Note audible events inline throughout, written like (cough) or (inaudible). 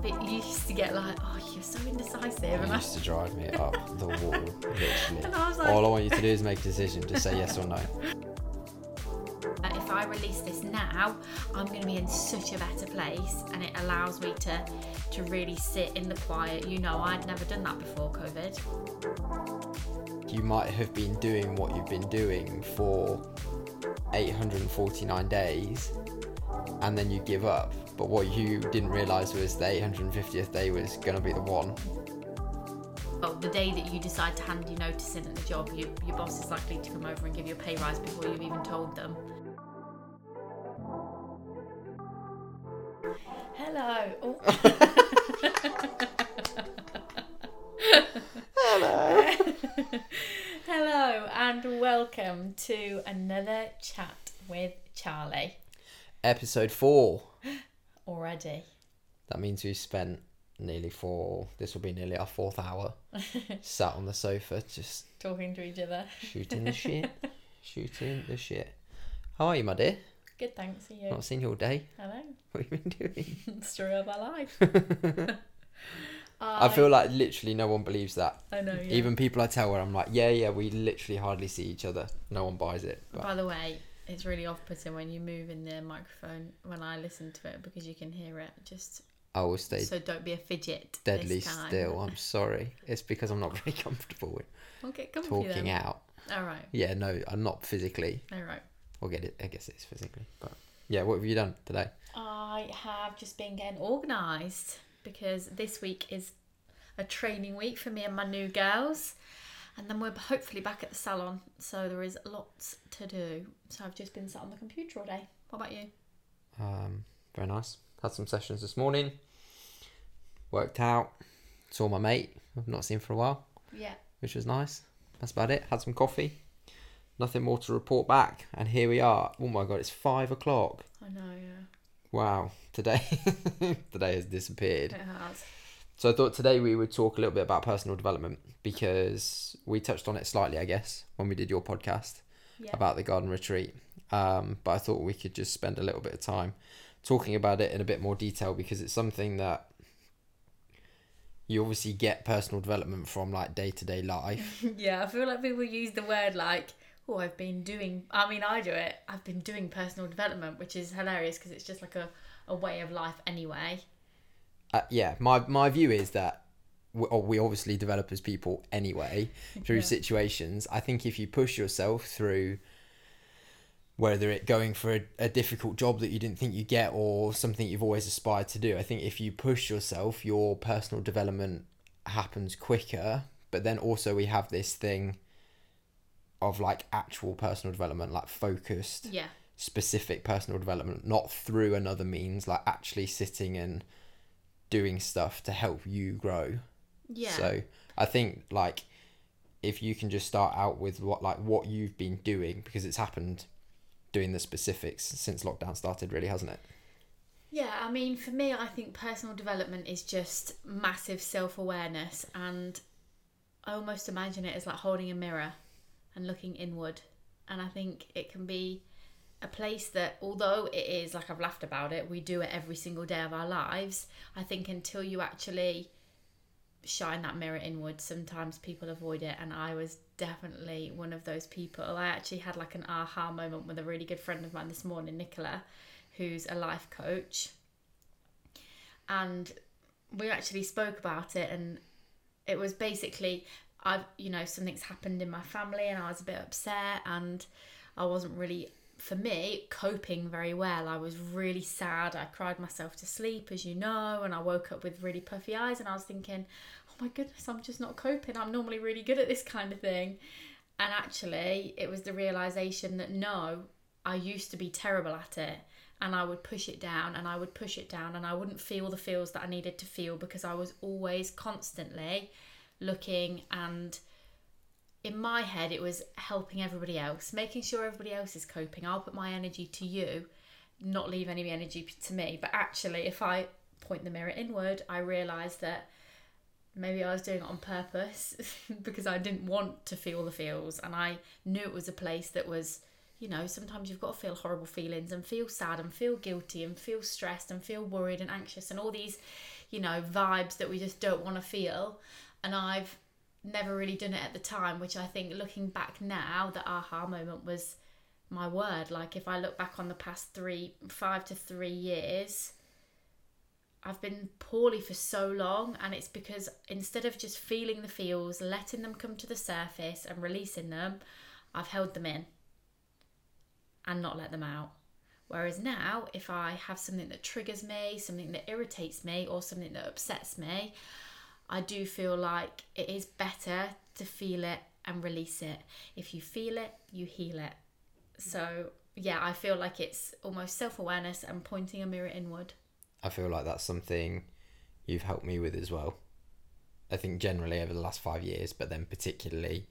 But you used to get like, oh, you're so indecisive, and It I, used to drive me up the wall, (laughs) literally. and I was like, All I want you to do is make a decision. Just say yes or no. If I release this now, I'm going to be in such a better place, and it allows me to to really sit in the quiet. You know, I'd never done that before COVID. You might have been doing what you've been doing for 849 days, and then you give up. But what you didn't realise was the 850th day was going to be the one. Well, the day that you decide to hand your notice in at the job, you, your boss is likely to come over and give you a pay rise before you've even told them. Hello. Oh. (laughs) Hello. (laughs) And welcome to another chat with Charlie. Episode four. (gasps) Already. That means we've spent nearly four. This will be nearly our fourth hour. (laughs) sat on the sofa, just Talking to each other. shooting the shit, (laughs) shooting the shit. How are you, my dear? Good, thanks. Are you? Not seen you all day. Hello. (laughs) What have you been doing? Story of my life. I feel like literally no one believes that. I know. Yeah. Even people I tell where I'm like, yeah, yeah, we literally hardly see each other. No one buys it. But By the way, it's really off-putting when you move in the microphone when I listen to it because you can hear it. Just I will stay so don't be a fidget. deadly this time. still. I'm sorry. It's because I'm not very (laughs) comfortable with I'll get comfy talking then. out. All right. Yeah, no, I'm not physically. All right. I'll get it. I guess it's physically. But yeah, what have you done today? I have just been getting organised because this week is a training week for me and my new girls. And then we're hopefully back at the salon. So there is lots to do. So I've just been sat on the computer all day. What about you? Um, very nice. Had some sessions this morning. Worked out. Saw my mate. I've not seen for a while, Yeah. which was nice. That's about it. Had some coffee. Nothing more to report back. And here we are. Oh my god, it's five o'clock. I know, yeah. Wow. Today, (laughs) today has disappeared. It has. So I thought today we would talk a little bit about personal development because we touched on it slightly, I guess, when we did your podcast Yeah. about the garden retreat. Um, but I thought we could just spend a little bit of time talking about it in a bit more detail because it's something that you obviously get personal development from like day to day life. (laughs) yeah, I feel like people use the word like, oh, I've been doing, I mean, I do it. I've been doing personal development, which is hilarious because it's just like a, a way of life anyway. uh, yeah, my my view is that we, or we obviously develop as people anyway (laughs) through Yeah. situations. I think if you push yourself through whether it going for a, a difficult job that you didn't think you get or something you've always aspired to do, I think if you push yourself, your personal development happens quicker. But then also we have this thing of like actual personal development, like focused Yeah. specific personal development, not through another means, like actually sitting and doing stuff to help you grow. Yeah. So I think like if you can just start out with what like what you've been doing because it's happened doing the specifics since lockdown started really hasn't it Yeah, I mean, for me, I think personal development is just massive self awareness, and I almost imagine it as like holding a mirror and looking inward. And I think it can be a place that, although it is like I've laughed about it, we do it every single day of our lives. I think until you actually shine that mirror inward, sometimes people avoid it, and I was definitely one of those people. I actually had like an aha moment with a really good friend of mine this morning, Nicola who's a life coach. And we actually spoke about it, and it was basically I've, you know, something's happened in my family, and I was a bit upset, and I wasn't really, for me, coping very well. I was really sad. I cried myself to sleep, as you know, and I woke up with really puffy eyes, and I was thinking, oh my goodness, I'm just not coping. I'm normally really good at this kind of thing. And actually, it was the realization that no, I used to be terrible at it and I would push it down and I would push it down and I wouldn't feel the feels that I needed to feel because I was always constantly looking and in my head it was helping everybody else, making sure everybody else is coping. I'll put my energy to you, not leave any energy to me. But actually, if I point the mirror inward, I realize that maybe I was doing it on purpose (laughs) because I didn't want to feel the feels and I knew it was a place that was you know sometimes you've got to feel horrible feelings and feel sad and feel guilty and feel stressed and feel worried and anxious and all these you know vibes that we just don't want to feel and I've never really done it at the time which I think looking back now the aha moment was my word like if I look back on the past 3 5 to 3 years I've been poorly for so long, and it's because instead of just feeling the feels, letting them come to the surface and releasing them, I've held them in and not let them out. Whereas now, if I have something that triggers me, something that irritates me, or something that upsets me, I do feel like it is better to feel it and release it. If you feel it, you heal it. So, yeah, I feel like it's almost self awareness and pointing a mirror inward. I feel like that's something you've helped me with as well. I think generally over the last five years, but then particularly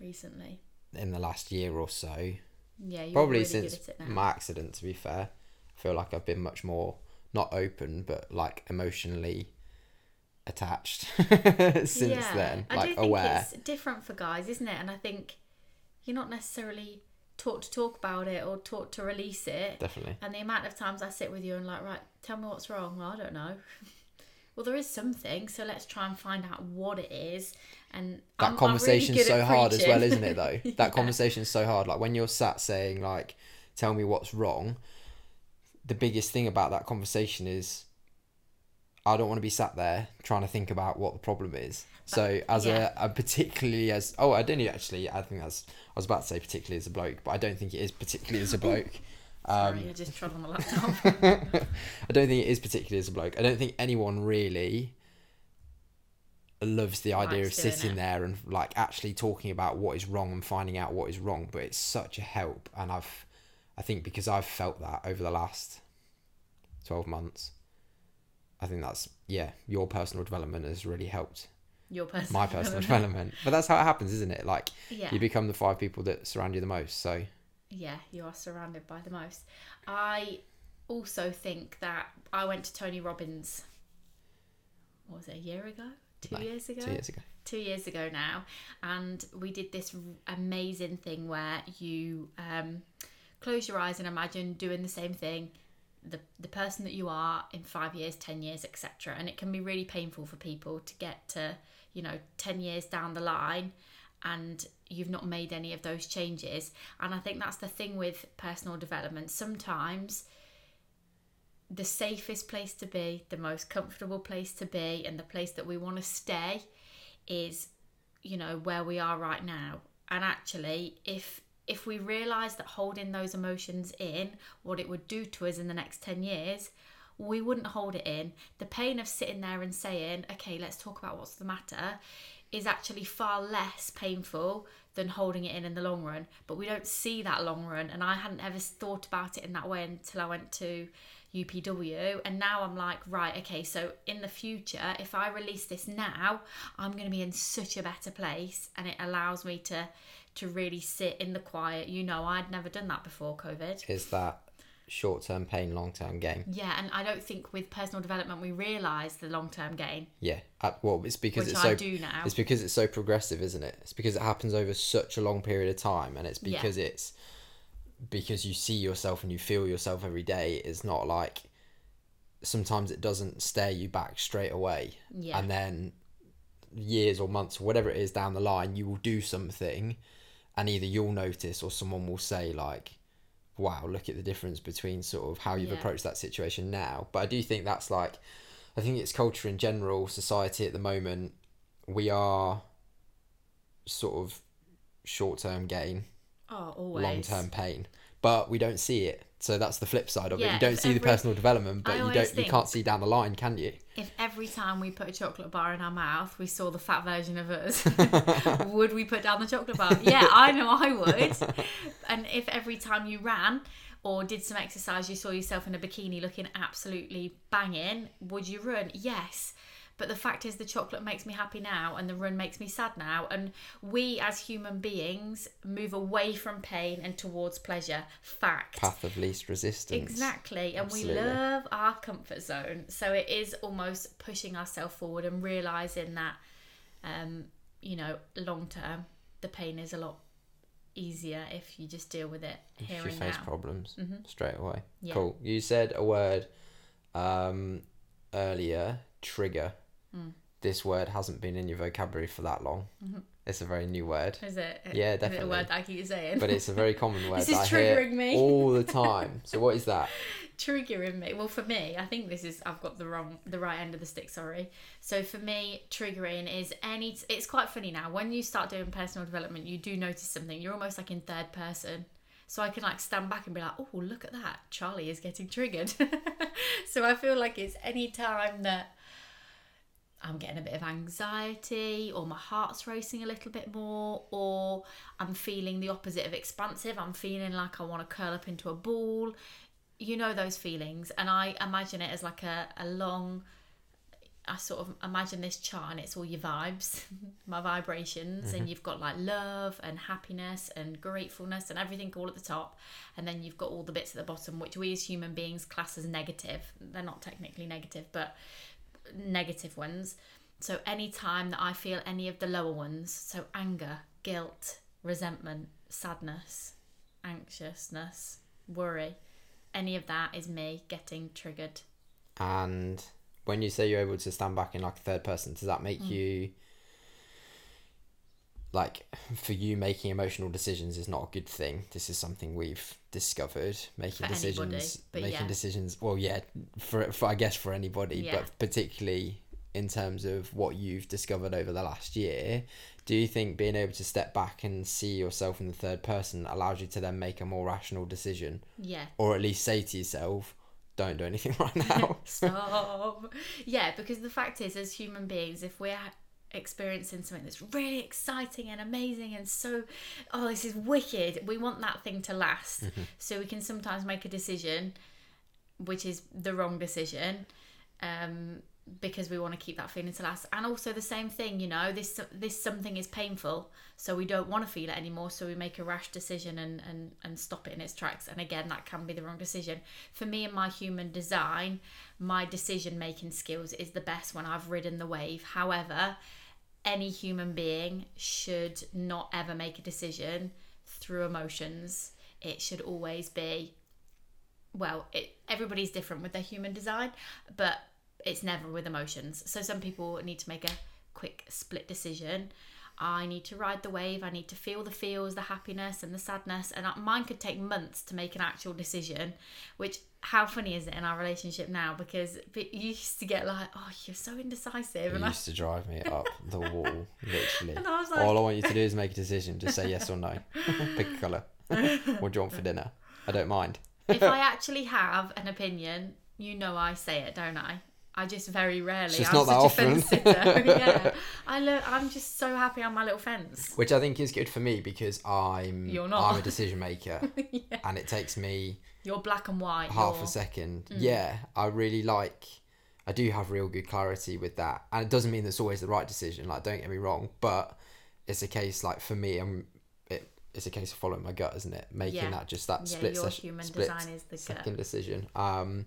recently in the last year or so. Yeah, probably really since my accident. To be fair, I feel like I've been much more not open, but like emotionally attached (laughs) since yeah, then. Like I do aware. Think it's different for guys, isn't it? And I think you're not necessarily taught to talk about it or taught to release it. Definitely. And the amount of times I sit with you and like, right, tell me what's wrong. Well, I don't know. (laughs) well, there is something, so let's try and find out what it is. And that I'm, conversation's I'm really so hard as well, isn't it? Though (laughs) yeah. that conversation's so hard. Like when you're sat saying like, "Tell me what's wrong," the biggest thing about that conversation is, I don't want to be sat there trying to think about what the problem is. So as yeah. a, a, particularly as oh I don't actually I think that's I was about to say particularly as a bloke, but I don't think it is particularly as a bloke. (laughs) Um, Sorry, I just trod on the laptop. (laughs) I don't think it is particularly as a bloke. I don't think anyone really loves the idea Likes of sitting it. there and like actually talking about what is wrong and finding out what is wrong. But it's such a help, and I've, I think because I've felt that over the last twelve months. I think that's yeah, your personal development has really helped your personal my personal development. But that's how it happens, isn't it? Like yeah. you become the five people that surround you the most. So yeah, you are surrounded by the most. I also think that I went to Tony Robbins. What was it a year ago? Two no, years ago. Two years ago. Two years ago now, and we did this amazing thing where you um, close your eyes and imagine doing the same thing the the person that you are in five years, ten years, etc. And it can be really painful for people to get to you know ten years down the line and you've not made any of those changes. And I think that's the thing with personal development. Sometimes the safest place to be, the most comfortable place to be, and the place that we want to stay is, you know, where we are right now. And actually, if if we realize that holding those emotions in, what it would do to us in the next 10 years, we wouldn't hold it in. The pain of sitting there and saying, okay, let's talk about what's the matter, is actually far less painful than holding it in in the long run. But we don't see that long run. And I hadn't ever thought about it in that way until I went to UPW. And now I'm like, right, okay, so in the future, if I release this now, I'm going to be in such a better place. And it allows me to to really sit in the quiet. You know, I'd never done that before COVID. Is that short term pain, long term gain. Yeah, and I don't think with personal development we realise the long term gain. Yeah, uh, well, it's because it's I so. do now. It's because it's so progressive, isn't it? It's because it happens over such a long period of time, and it's because yeah. it's because you see yourself and you feel yourself every day. It's not like sometimes it doesn't stare you back straight away, yeah. and then years or months or whatever it is down the line, you will do something, and either you'll notice or someone will say like wow, look at the difference between sort of how you've yeah. approached that situation now. But I do think that's like, I think it's culture in general, society at the moment. We are sort of short term gain, oh, long term pain, but we don't see it. So that's the flip side of yeah, it. You don't see every, the personal development, but you don't. You can't see down the line, can you? If every time we put a chocolate bar in our mouth, we saw the fat version of us, (laughs) would we put down the chocolate bar? Yeah, I know I would. And if every time you ran or did some exercise, you saw yourself in a bikini looking absolutely banging, would you run? Yes. But the fact is, the chocolate makes me happy now, and the run makes me sad now. And we, as human beings, move away from pain and towards pleasure. Fact. Path of least resistance. Exactly. And Absolutely. we love our comfort zone. So it is almost pushing ourselves forward and realizing that, um, you know, long term, the pain is a lot easier if you just deal with it If here you and face now. problems Mhm. straight away. Yeah. Cool. You said a word um, earlier, trigger. Mm. This word hasn't been in your vocabulary for that long. Mhm. It's a very new word, Is it? Yeah, Is it definitely. a word that I keep saying? but it's a very common (laughs) word This is I hear triggering me. all the (laughs) time. So what is that? triggering me well for me i think this is i've got the wrong the right end of the stick sorry so for me triggering is any it's quite funny now when you start doing personal development you do notice something you're almost like in third person so i can like stand back and be like oh look at that charlie is getting triggered (laughs) so i feel like it's any time that I'm getting a bit of anxiety, or my heart's racing a little bit more, or I'm feeling the opposite of expansive. I'm feeling like I want to curl up into a ball. You know those feelings and i imagine it as like a, a long i sort of imagine this chart and it's all your vibes (laughs) my vibrations and mm-hmm. you've got like love and happiness and gratefulness and everything all at the top and then you've got all the bits at the bottom which we as human beings class as negative. They're not technically negative but negative ones so any time that i feel any of the lower ones so anger guilt resentment sadness anxiousness worry any of that is me getting triggered. And when you say you're able to stand back in like a third person, does that make Mm. you like (laughs) for you making emotional decisions is not a good thing. This is something we've discovered. Making For decisions anybody, making yeah. decisions well yeah, for, for I guess for anybody, Yeah. but particularly in terms of what you've discovered over the last year, do you think being able to step back and see yourself in the third person allows you to then make a more rational decision? Yeah. Or at least say to yourself, don't do anything (laughs) right now. (laughs) Stop. Yeah, because the fact is, as human beings, if we're experiencing something that's really exciting and amazing and so, oh, this is wicked, we want that thing to last. So we can sometimes make a decision which is the wrong decision. Um, because we want to keep that feeling to last. And also the same thing you know this this something is painful so we don't want to feel it anymore so we make a rash decision and and and stop it in its tracks. And again that can be the wrong decision. For me and my human design my decision making skills is the best when i've ridden the wave. However any human being should not ever make a decision through emotions. It should always be well it everybody's different with their human design but it's never with emotions. So some people need to make a quick split decision. I need to ride the wave i need to feel the feels the happiness and the sadness and mine could take months to make an actual decision which how funny is it in our relationship now because you used to get like oh you're so indecisive It and I, used to drive me up the (laughs) wall, literally. and I was like All I want you to do is make a decision. Just say yes or no. (laughs) Pick a colour. (laughs) what do you want for dinner? I don't mind. if I actually have an opinion, you know I say it, don't I? I just very rarely. It's I'm not that a often. sitter. (laughs) (laughs) yeah, I lo- I'm just so happy on my little fence. Which I think is good for me because I'm You're not. I'm a (laughs) decision maker yeah. and it takes me You're black and white. half you're... a second. Mm. Yeah, I really like I do have real good clarity with that. And it doesn't mean that's always the right decision, like don't get me wrong, but it's a case like for me I'm it, it's a case of following my gut, isn't it? Making Yeah. that just that Yeah, split your session human split design is the gut. second decision. Um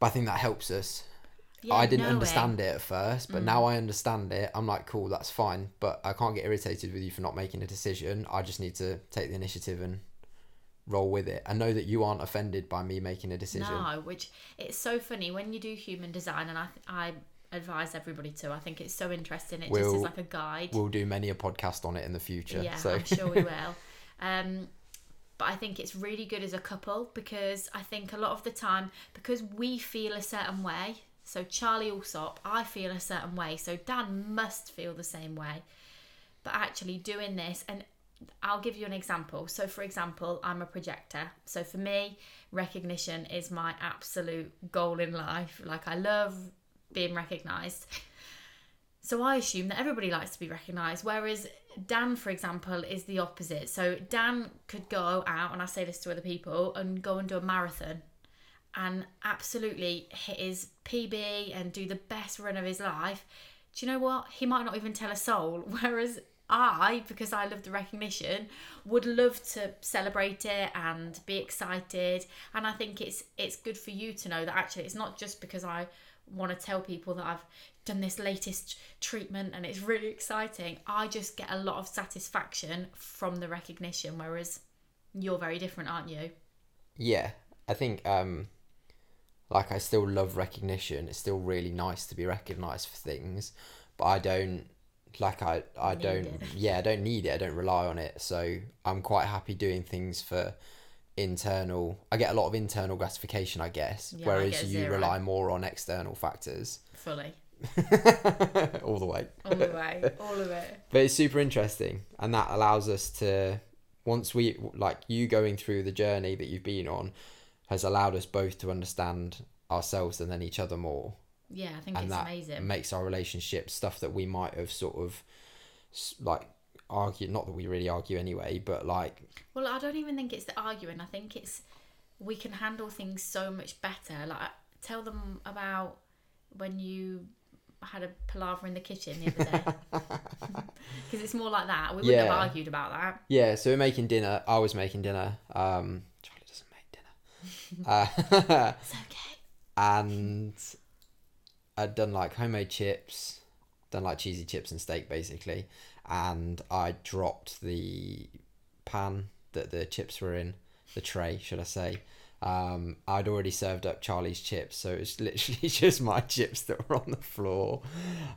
but I think that helps us Yeah, I didn't knowing. understand it at first, but Mm. now I understand it. I'm like, cool, that's fine. But I can't get irritated with you for not making a decision. I just need to take the initiative and roll with it. I know that you aren't offended by me making a decision. No, which it's so funny when you do human design, and I I advise everybody to. I think it's so interesting. It just We'll- is like a guide. We'll do many a podcast on it in the future. Yeah, so I'm sure we will. (laughs) Um, but I think it's really good as a couple because I think a lot of the time, because we feel a certain way, so Charlie Alsop, I feel a certain way, so Dan must feel the same way. But actually, doing this, and I'll give you an example. So, for example, I'm a projector. So, for me, recognition is my absolute goal in life. Like, I love being recognized. So I assume that everybody likes to be recognised, whereas Dan, for example, is the opposite. So Dan could go out, and I say this to other people, and go and do a marathon. And absolutely hit his PB and do the best run of his life, do you know what? He might not even tell a soul. (laughs) Whereas I, because I love the recognition, would love to celebrate it and be excited. And I think it's it's good for you to know that actually it's not just because I want to tell people that I've done this latest treatment and it's really exciting. I just get a lot of satisfaction from the recognition, whereas you're very different, aren't you? Yeah, I think um, like I still love recognition. It's still really nice to be recognized for things, but I don't like I I Need don't it. yeah I don't need it. I don't rely on it. So I'm quite happy doing things for internal. I get a lot of internal gratification, I guess, Yeah, I whereas get you rely more on external factors (laughs) Fully. all the way. All the way. (laughs) All of it. But it's super interesting, and that allows us to once we like you going through the journey that you've been on has allowed us both to understand ourselves and then each other more Yeah, I think and it's that amazing. makes our relationship stuff that we might have sort of like argued not that we really argue anyway but like Well, I don't even think it's the arguing. I think it's we can handle things so much better. Like tell them about when you had a palaver in the kitchen the other day. (laughs) (laughs) Because it's more like that. We wouldn't have argued about that. yeah so we're making dinner i was making dinner um charlie doesn't make dinner (laughs) uh, It's okay. and I'd done like homemade chips, done like cheesy chips and steak basically, and I dropped the pan that the chips were in, the tray, should I say. Um, I'd already served up Charlie's chips, so it was (laughs) literally just my chips that were on the floor,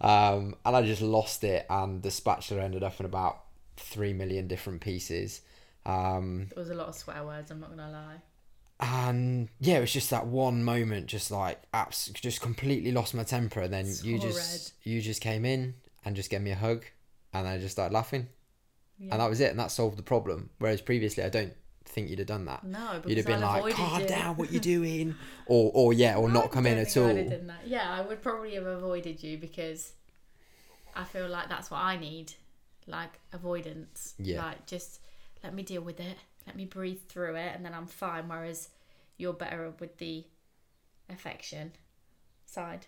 um, and I just lost it, and the spatula ended up in about three million different pieces. Um, There was a lot of swear words. I'm not gonna lie. And yeah, it was just that one moment, just like abs- just completely lost my temper, and then you just you just came in and just gave me a hug, and I just started laughing, Yeah. and that was it, and that solved the problem. Whereas previously, I don't think you'd have done that. no, You'd have been I'd like, "Calm you. down, what you (laughs) doing?" or or yeah, or I not come in at think I would have all. Yeah, I would probably have avoided you because I feel like that's what I need, like avoidance. Yeah. Like just let me deal with it, let me breathe through it, and then I'm fine. Whereas you're better with the affection side,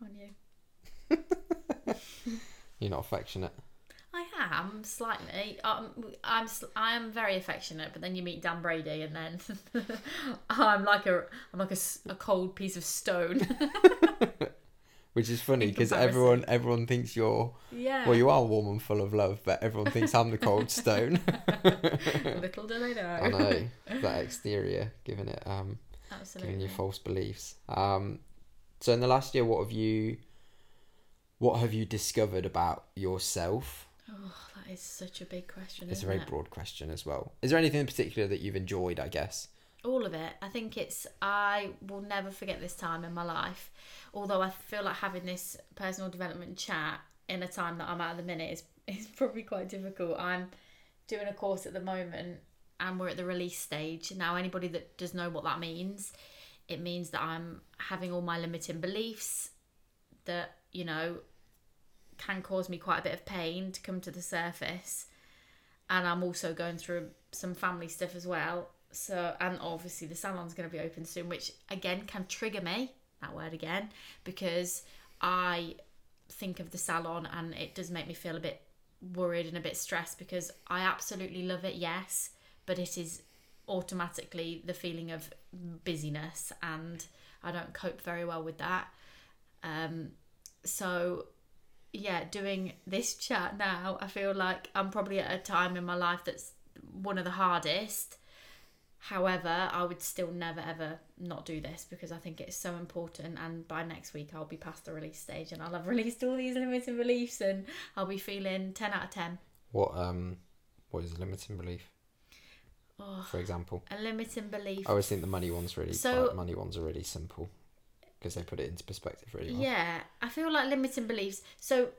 aren't you? (laughs) You're not affectionate. I am slightly. Um, I'm I am very affectionate, but then you meet Dan Brady, and then (laughs) I'm like a I'm like a, a cold piece of stone. (laughs) Which is funny because everyone everyone thinks you're yeah. well you are warm and full of love, but everyone thinks I'm the cold stone. (laughs) (laughs) Little do they know. I know that exterior, giving it um Absolutely. giving you false beliefs. Um, so in the last year, what have you, what have you discovered about yourself? Oh, that is such a big question. It's a very it? broad question as well. Is there anything in particular that you've enjoyed? I guess. All of it. I think it's. I will never forget this time in my life. Although I feel like having this personal development chat in a time that I'm at at the minute is (laughs) is probably quite difficult. I'm doing a course at the moment, and we're at the release stage now. Anybody that does know what that means, it means that I'm having all my limiting beliefs that you know can cause me quite a bit of pain to come to the surface and I'm also going through some family stuff as well. So, and obviously the salon's going to be open soon, which again can trigger me. That word again, because I think of the salon and it does make me feel a bit worried and a bit stressed because I absolutely love it, yes, but it is automatically the feeling of busyness and I don't cope very well with that. Um, so yeah, doing this chat now, I feel like I'm probably at a time in my life that's one of the hardest. However, I would still never ever not do this because I think it's so important. And by next week, I'll be past the release stage and I'll have (laughs) released all these limiting beliefs and I'll be feeling 10 out of 10. What um, what is a limiting belief? Oh, For example, a limiting belief. I always think the money one's really So- like, money ones are really simple because they put it into perspective really well. Yeah, I feel like limiting beliefs. So,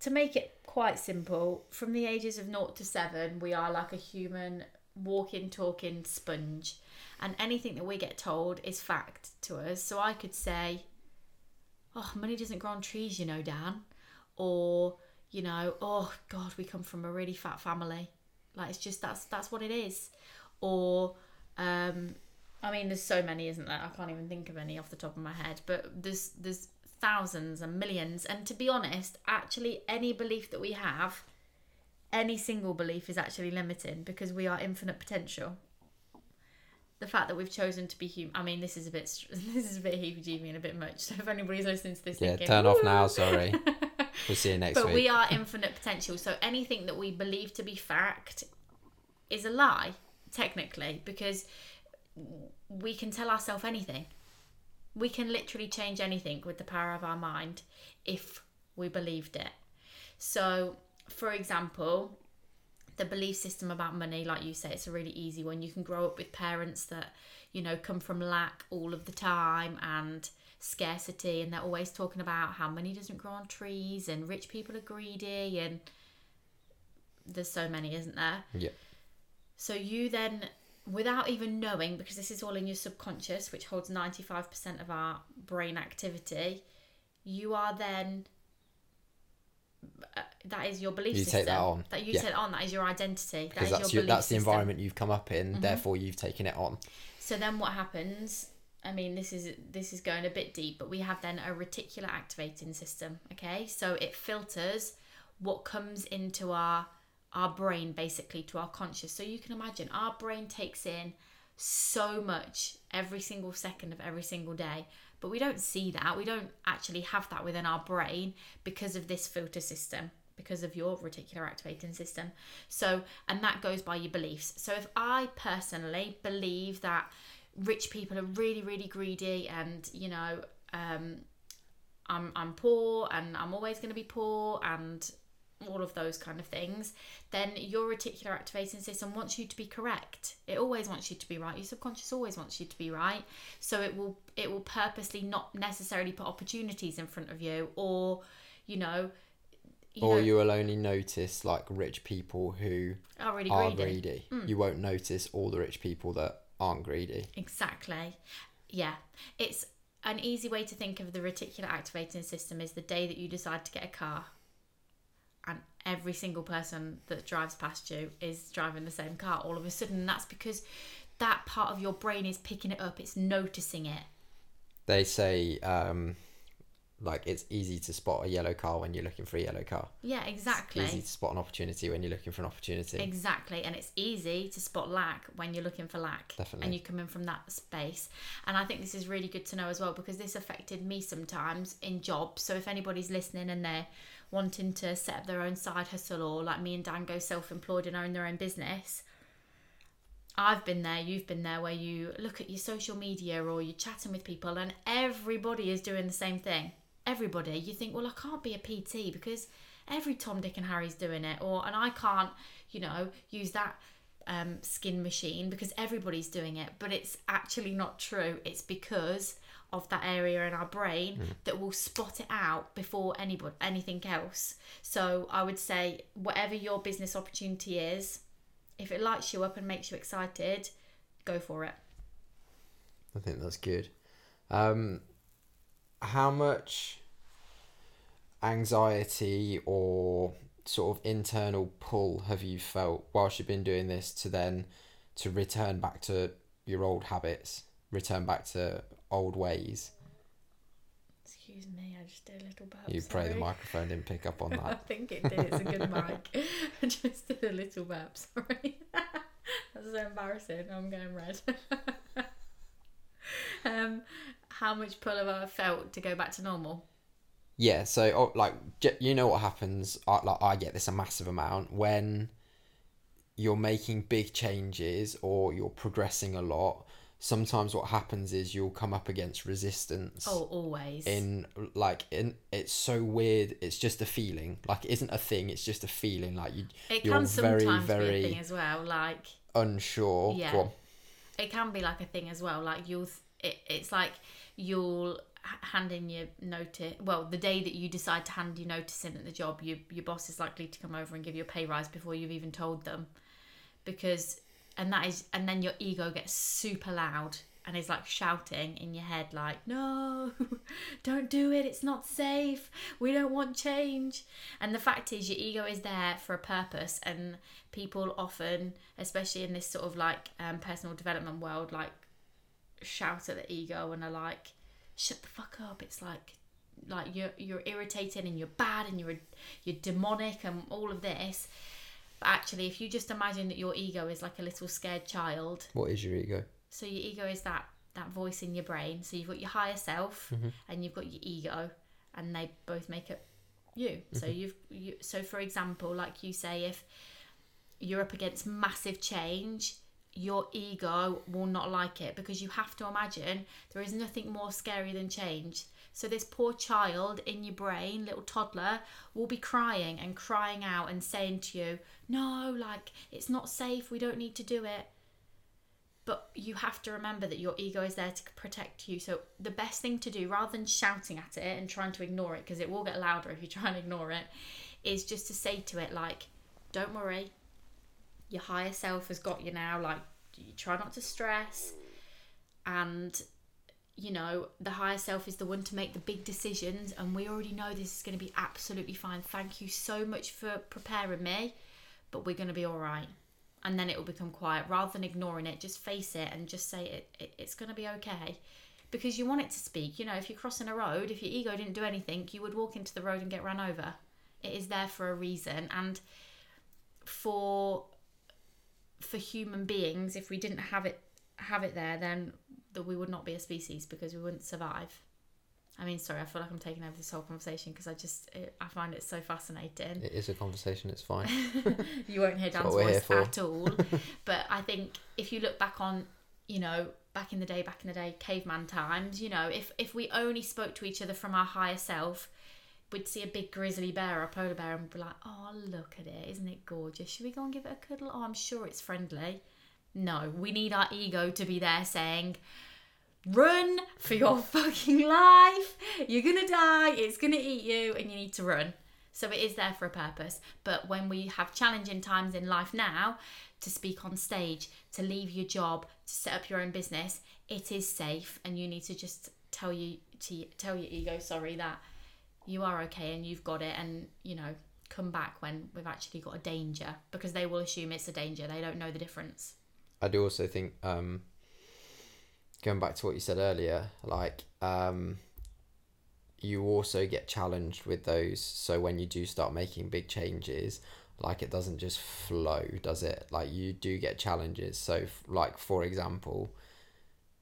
to make it quite simple, from the ages of 0 to 7, we are like a human walking, talking sponge. And anything that we get told is fact to us. So, I could say, Oh, money doesn't grow on trees, you know, Dan. Or, you know, oh, God, we come from a really fat family. Like, it's just that's that's what it is. Or, um, I mean, there's so many, isn't there? I can't even think of any off the top of my head. But there's there's thousands and millions. And to be honest, actually, any belief that we have, any single belief is actually limiting because we are infinite potential. The fact that we've chosen to be human. I mean, this is a bit (laughs) this is a bit heebie-jeebie and a bit much. (laughs) So if anybody's listening to this, Yeah, thinking, turn off now. Sorry. (laughs) We'll see you next but week. we are infinite potential. So anything that we believe to be fact is a lie, technically, because we can tell ourselves anything. We can literally change anything with the power of our mind if we believed it. So, for example, the belief system about money, like you say, it's a really easy one. You can grow up with parents that, you know, come from lack all of the time and scarcity, and they're always talking about how money doesn't grow on trees and rich people are greedy, and there's so many, isn't there? Yeah. So you then, without even knowing, because this is all in your subconscious, which holds 95% of our brain activity, you are then. That is your belief You system. take that on. That you Yeah. take on. That is your identity. Because is that's your your, belief that's the system. Mm-hmm. environment you've come up in. Therefore, you've taken it on. So then what happens? I mean, this is this is going a bit deep, but we have then a reticular activating system. Okay, so it filters what comes into our our brain basically to our conscious. So you can imagine our brain takes in so much every single second of every single day, but we don't see that. We don't actually have that within our brain because of this filter system because of your reticular activating system. So, and that goes by your beliefs. So, if I personally believe that rich people are really, really greedy and, you know, um, I'm, I'm poor and I'm always going to be poor and all of those kind of things, then your reticular activating system wants you to be correct. It always wants you to be right. Your subconscious always wants you to be right. So it will it will purposely not necessarily put opportunities in front of you or, you know, you or know, you will only notice like rich people who are really are greedy. greedy. Hmm. You won't notice all the rich people that aren't greedy. Exactly. Yeah. It's an easy way to think of the reticular activating system is the day that you decide to get a car every single person that drives past you is driving the same car all of a sudden. That's because that part of your brain is picking it up, it's noticing it. They say um, like it's easy to spot a yellow car when you're looking for a yellow car. Yeah, exactly. Easy to spot an opportunity when you're looking for an opportunity. Exactly, and it's easy to spot lack when you're looking for lack, Definitely. and you come in from that space. And I think this is really good to know as well because this affected me sometimes in jobs. So if anybody's listening and they're wanting to set up their own side hustle, or like me and Dan go self-employed and own their own business, I've been there, you've been there, where you look at your social media or you're chatting with people, and everybody is doing the same thing. Everybody, you think, well, I can't be a PT because every Tom, Dick, and Harry's doing it, or and I can't, you know, use that um, skin machine because everybody's doing it. But it's actually not true. It's because of that area in our brain that will spot it out before anybody anything else. So I would say whatever your business opportunity is, if it lights you up and makes you excited, go for it. I think that's good. Um, how much anxiety or sort of internal pull have you felt whilst you've been doing this to then to return back to your old habits, return back to old ways? Excuse me, I just did a little burp. You pray the microphone didn't pick up on (laughs) that. I think it did. It's a good mic. (laughs) I just did a little burp. Sorry. (laughs) That's so embarrassing. I'm going red. um, how much pull have I felt to go back to normal? Yeah, so oh, like you know what happens? I, like I get this a massive amount when you're making big changes or you're progressing a lot. Sometimes what happens is you'll come up against resistance. Oh, always. In like in it's so weird. It's just a feeling. Like it isn't a thing. It's just a feeling. Like you it you're can very sometimes be a very thing as well. Like unsure. Yeah. It can be like a thing as well. Like you'll, it, it's like you'll hand in your notice. Well, the day that you decide to hand your notice in at the job, your your boss is likely to come over and give you a pay rise before you've even told them, because and that is and then your ego gets super loud and is like shouting in your head like no (laughs) don't do it it's not safe we don't want change and the fact is your ego is there for a purpose and people often especially in this sort of like um, personal development world like shout at the ego and are like, "Shut the fuck up!" It's like, like you're you're irritating and you're bad and you're you're demonic and all of this. But actually, if you just imagine that your ego is like a little scared child, What is your ego? so your ego is that that voice in your brain. So you've got your higher self mm-hmm. and you've got your ego, and they both make up you. So mm-hmm. you've you. So for example, like you say, if you're up against massive change, your ego will not like it because you have to imagine there is nothing more scary than change. So this poor child in your brain, little toddler, will be crying and crying out and saying to you, "No, like it's not safe. We don't need to do it." But you have to remember that your ego is there to protect you. So the best thing to do, rather than shouting at it and trying to ignore it, because it will get louder if you try and ignore it, is just to say to it like, "Don't worry, your higher self has got you now. Like, you try not to stress, and you know the higher self is the one to make the big decisions. And we already know this is going to be absolutely fine. Thank you so much for preparing me, but we're going to be all right." And then it will become quiet rather than ignoring it. Just face it and just say it, it it's going to be okay because you want it to speak. You know, if you're crossing a road, if your ego didn't do anything, you would walk into the road and get run over. It is there for a reason, and for for human beings, if we didn't have it have it there, then that we would not be a species because we wouldn't survive. I mean, sorry, I feel like I'm taking over this whole conversation because I just it, I find it so fascinating. It is a conversation. It's fine. (laughs) you won't hear Dan's what we're here voice at all. (laughs) but I think if you look back on, you know, back in the day, back in the day, caveman times, you know, if if we only spoke to each other from our higher self, we'd see a big grizzly bear or a polar bear and be like, oh, look at it, isn't it gorgeous? Should we go and give it a cuddle? Oh, I'm sure it's friendly. No, we need our ego to be there saying, run for your (laughs) fucking life. You're gonna die, it's gonna eat you, and you need to run. So it is there for a purpose. But when we have challenging times in life now, to speak on stage, to leave your job, to set up your own business, it is safe, and you need to just tell you to tell your ego, sorry, that you are okay and you've got it, and you know come back when we've actually got a danger because they will assume it's a danger. They don't know the difference. I do also think um, going back to what you said earlier, like um, you also get challenged with those. So when you do start making big changes, like it doesn't just flow, does it? Like you do get challenges. So f- like for example,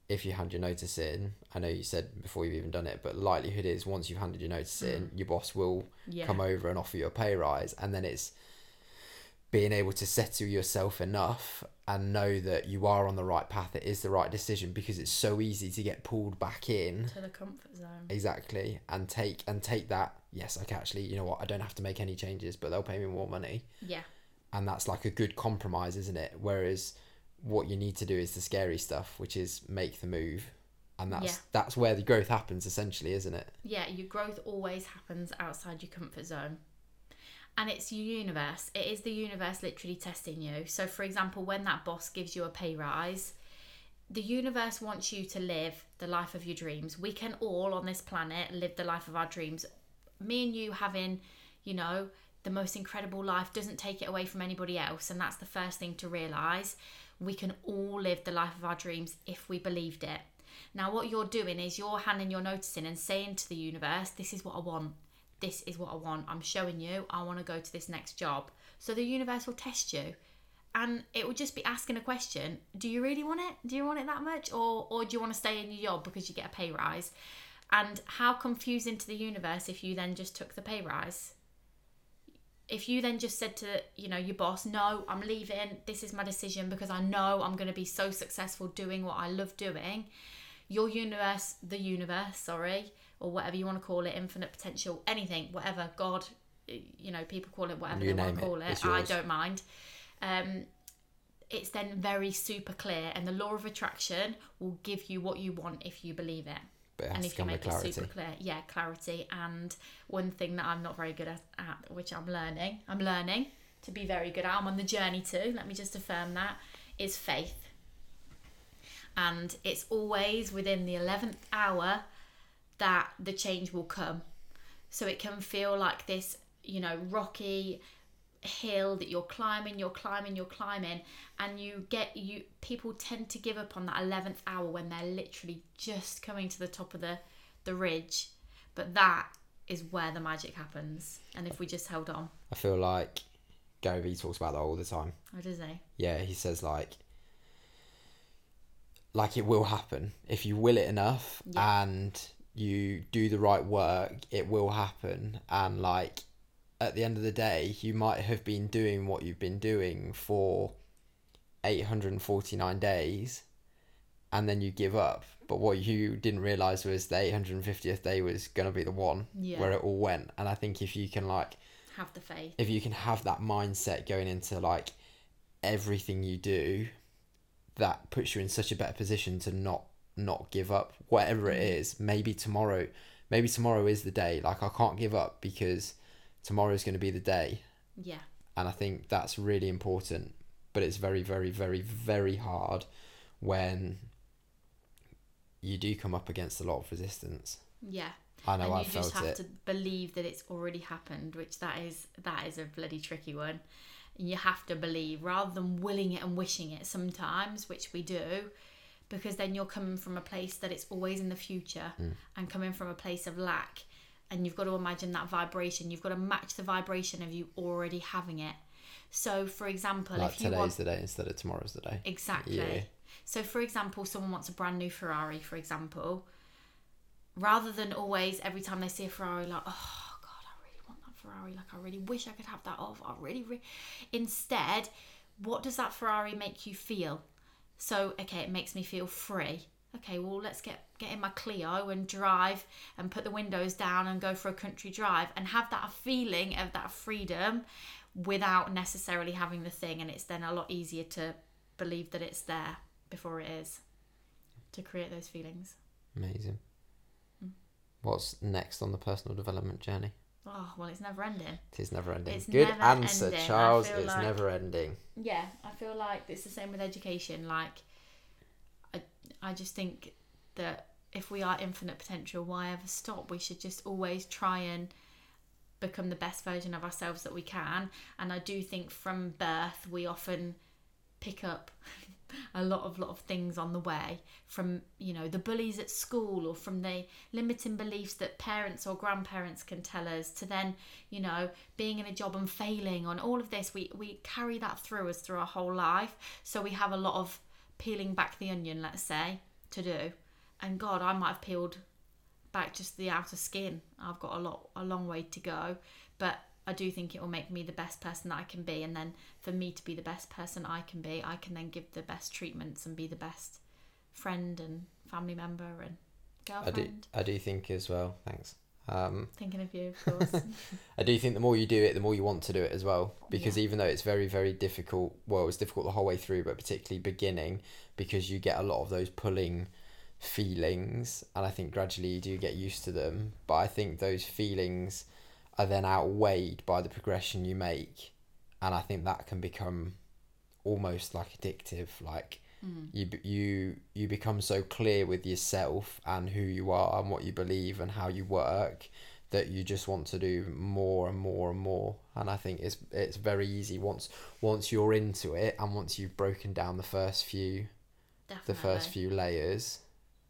if you hand your notice in, I know you said before you've even done it, but likelihood is once you've handed your notice in, your boss will Yeah. come over and offer you a pay rise and then it's being able to settle yourself enough and know that you are on the right path it is the right decision because it's so easy to get pulled back in to the comfort zone. exactly and take and take that yes okay actually you know what i don't have to make any changes but they'll pay me more money Yeah. and that's like a good compromise isn't it whereas what you need to do is the scary stuff which is make the move and that's Yeah. that's where the growth happens essentially isn't it Yeah, your growth always happens outside your comfort zone. And it's your universe. It is the universe literally testing you. So, for example, when that boss gives you a pay rise, the universe wants you to live the life of your dreams. We can all on this planet live the life of our dreams. Me and you having, you know, the most incredible life doesn't take it away from anybody else. And that's the first thing to realize. We can all live the life of our dreams if we believed it. Now, what you're doing is you're handing your notice in and saying to the universe, This is what I want. This is what I want. I'm showing you, I want to go to this next job. So the universe will test you. And it will just be asking a question Do you really want it? Do you want it that much? Or, or do you want to stay in your job because you get a pay rise? And how confusing to the universe if you then just took the pay rise? if you then just said to you know your boss no i'm leaving this is my decision because i know i'm going to be so successful doing what i love doing your universe the universe sorry or whatever you want to call it infinite potential anything whatever god you know people call it whatever You they want to call it, i don't mind. Um it's then very super clear and the law of attraction will give you what you want if you believe it. But it has and if you make it super clear yeah clarity. And one thing that i'm not very good at, at which i'm learning i'm learning to be very good at i'm on the journey to let me just affirm that is faith. And it's always within the 11th hour that the change will come so it can feel like this you know rocky hill that you're climbing, you're climbing, you're climbing, and you get you people tend to give up on that 11th hour when they're literally just coming to the top of the the ridge. But that is where the magic happens. And if we just held on, I feel like Gary Vee talks about that all the time. what does he? Yeah, he says like like it will happen if you will it enough Yeah. and you do the right work, it will happen and like at the end of the day, you might have been doing what you've been doing for 849 days and then you give up. But what you didn't realize was the 850th day was going to be the one Yeah. where it all went. And I think if you can like Have the faith. if you can have that mindset going into like everything you do that puts you in such a better position to not not give up whatever it mm. is. Maybe tomorrow maybe tomorrow is the day. Like i can't give up because tomorrow is going to be the day. Yeah. and i think that's really important but it's very very very very hard when you do come up against a lot of resistance. Yeah. i know and i've you felt just have it. to believe that it's already happened which that is that is a bloody tricky one. You have to believe rather than willing it and wishing it sometimes which we do because then you're coming from a place that it's always in the future Hmm. and coming from a place of lack and you've got to imagine that vibration you've got to match the vibration of you already having it so for example like if you today's want the day instead of tomorrow's the day Exactly. Yeah. So, for example, someone wants a brand new Ferrari, for example, rather than always every time they see a Ferrari, like, oh God, I really want that Ferrari. Like, I really wish I could have that off. I really, re-. Instead, what does that Ferrari make you feel? So, okay, it makes me feel free. Okay, well, let's get get in my Clio and drive and put the windows down and go for a country drive and have that feeling of that freedom without necessarily having the thing. And it's then a lot easier to believe that it's there before it is to create those feelings. Amazing. Mm. What's next on the personal development journey? Oh, well, it's never ending. It is never ending. It's Good never answer, ending. Charles. It's like- never ending. Yeah, I feel like it's the same with education. Like, I, I just think that if we are infinite potential, why ever stop? We should just always try and become the best version of ourselves that we can. And I do think from birth, we often pick up a lot of lot of things on the way from you know the bullies at school or from the limiting beliefs that parents or grandparents can tell us to then you know being in a job and failing on all of this. We we carry that through us through our whole life. So we have a lot of peeling back the onion let's say to do. And god i might have peeled back just the outer skin. I've got a lot a long way to go. But I do think it will make me the best person that I can be, and then for me to be the best person I can be, I can then give the best treatments and be the best friend and family member and I girlfriend. do. I do think as well. Thanks. Um, Thinking of you, of course. (laughs) (laughs) I do think the more you do it, the more you want to do it as well. Because Yeah. even though it's very, very difficult, well, it's difficult the whole way through, but particularly beginning, because you get a lot of those pulling feelings, and I think gradually you do get used to them. But I think those feelings are then outweighed by the progression you make, and I think that can become almost like addictive. Like mm. you, you, you become so clear with yourself and who you are and what you believe and how you work that you just want to do more and more and more and i think it's it's very easy once once you're into it and once you've broken down the first few Definitely. the first few layers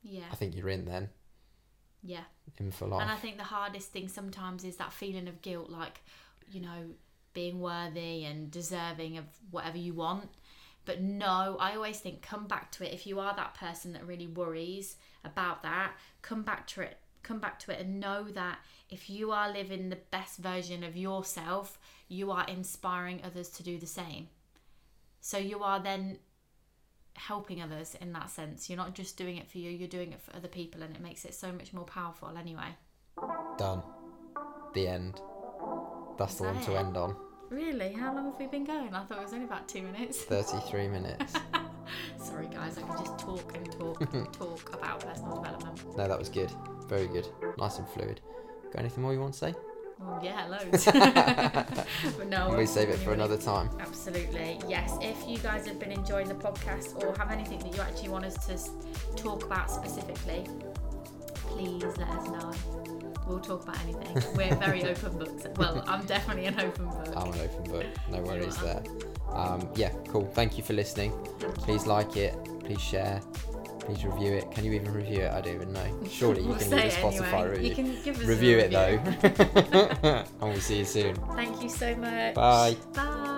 Yeah, i think you're in then yeah. For life And I think the hardest thing sometimes is that feeling of guilt, like, you know, being worthy and deserving of whatever you want. But no, I always think come back to it. If you are that person that really worries about that, come back to it. Come back to it and know that if you are living the best version of yourself, you are inspiring others to do the same. So you are then helping others in that sense. You're not just doing it for you, you're doing it for other people, and it makes it so much more powerful anyway. done the end that's the Is one that to end on Really? How long have we been going? I thought it was only about two minutes. (laughs) 33 minutes Sorry, guys, I can just talk and talk and (laughs) talk about personal development. no that was good very good nice and fluid got anything more you want to say Well, yeah, loads. (laughs) but no, we save it for another time Absolutely, yes. If you guys have been enjoying the podcast or have anything that you actually want us to talk about specifically, please let us know. We'll talk about anything. (laughs) We're very open books. Well, I'm definitely an open book. I'm an open book. No worries there. Um, yeah, cool. Thank you for listening. Please like it. Please share please review it. Can you even review it? I don't even know. Surely you we'll can Spotify anyway. review. You can give us review it though. (laughs) and we'll see you soon. Thank you so much. Bye. Bye.